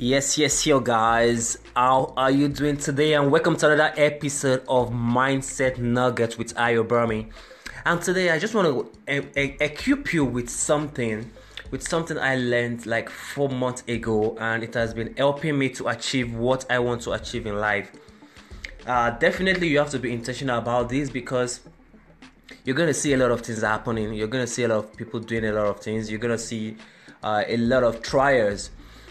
Yes, yes, yo, guys. How are you doing today? And welcome to another episode of Mindset Nuggets with Ayobami. And today, I just want to equip you with something, with something I learned like four months ago, and it has been helping me to achieve what I want to achieve in life. Uh, definitely, you have to be intentional about this because you're gonna see a lot of things happening. You're gonna see a lot of people doing a lot of things. You're gonna see uh, a lot of trials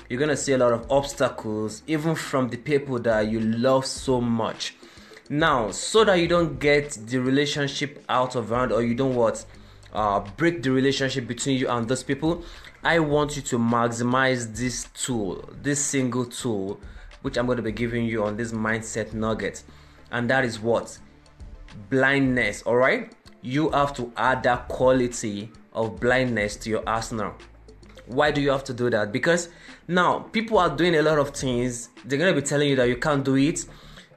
you're gonna see a lot of obstacles, even from the people that you love so much. Now, so that you don't get the relationship out of hand or you don't what uh, break the relationship between you and those people, I want you to maximize this tool, this single tool, which I'm going to be giving you on this mindset nugget, and that is what blindness. All right, you have to add that quality of blindness to your arsenal. Why do you have to do that? Because now people are doing a lot of things. They're gonna be telling you that you can't do it.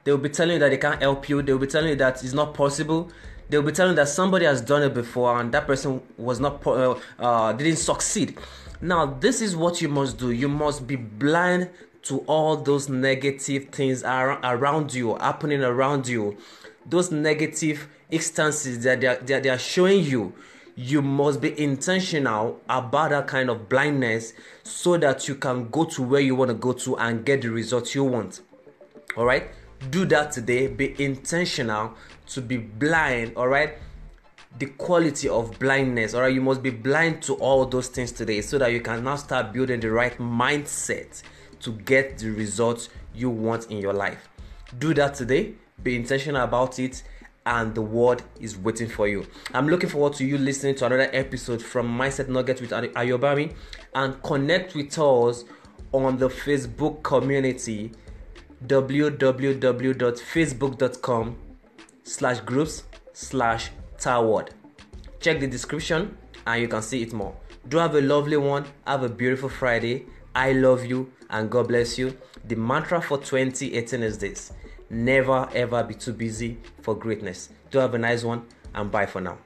They'll be telling you that they can't help you. They'll be telling you that it's not possible. They'll be telling you that somebody has done it before and that person was not uh, uh, didn't succeed. Now this is what you must do. You must be blind to all those negative things around you, happening around you, those negative instances that they are, that they are showing you you must be intentional about that kind of blindness so that you can go to where you want to go to and get the results you want. All right, do that today. Be intentional to be blind. All right, the quality of blindness. All right, you must be blind to all those things today so that you can now start building the right mindset to get the results you want in your life. Do that today. Be intentional about it and the word is waiting for you. I'm looking forward to you listening to another episode from Mindset Nugget with Ayobami and connect with us on the Facebook community www.facebook.com slash groups slash taward. Check the description and you can see it more. Do have a lovely one. Have a beautiful Friday. I love you and God bless you. The mantra for 2018 is this Never ever be too busy for greatness. Do have a nice one and bye for now.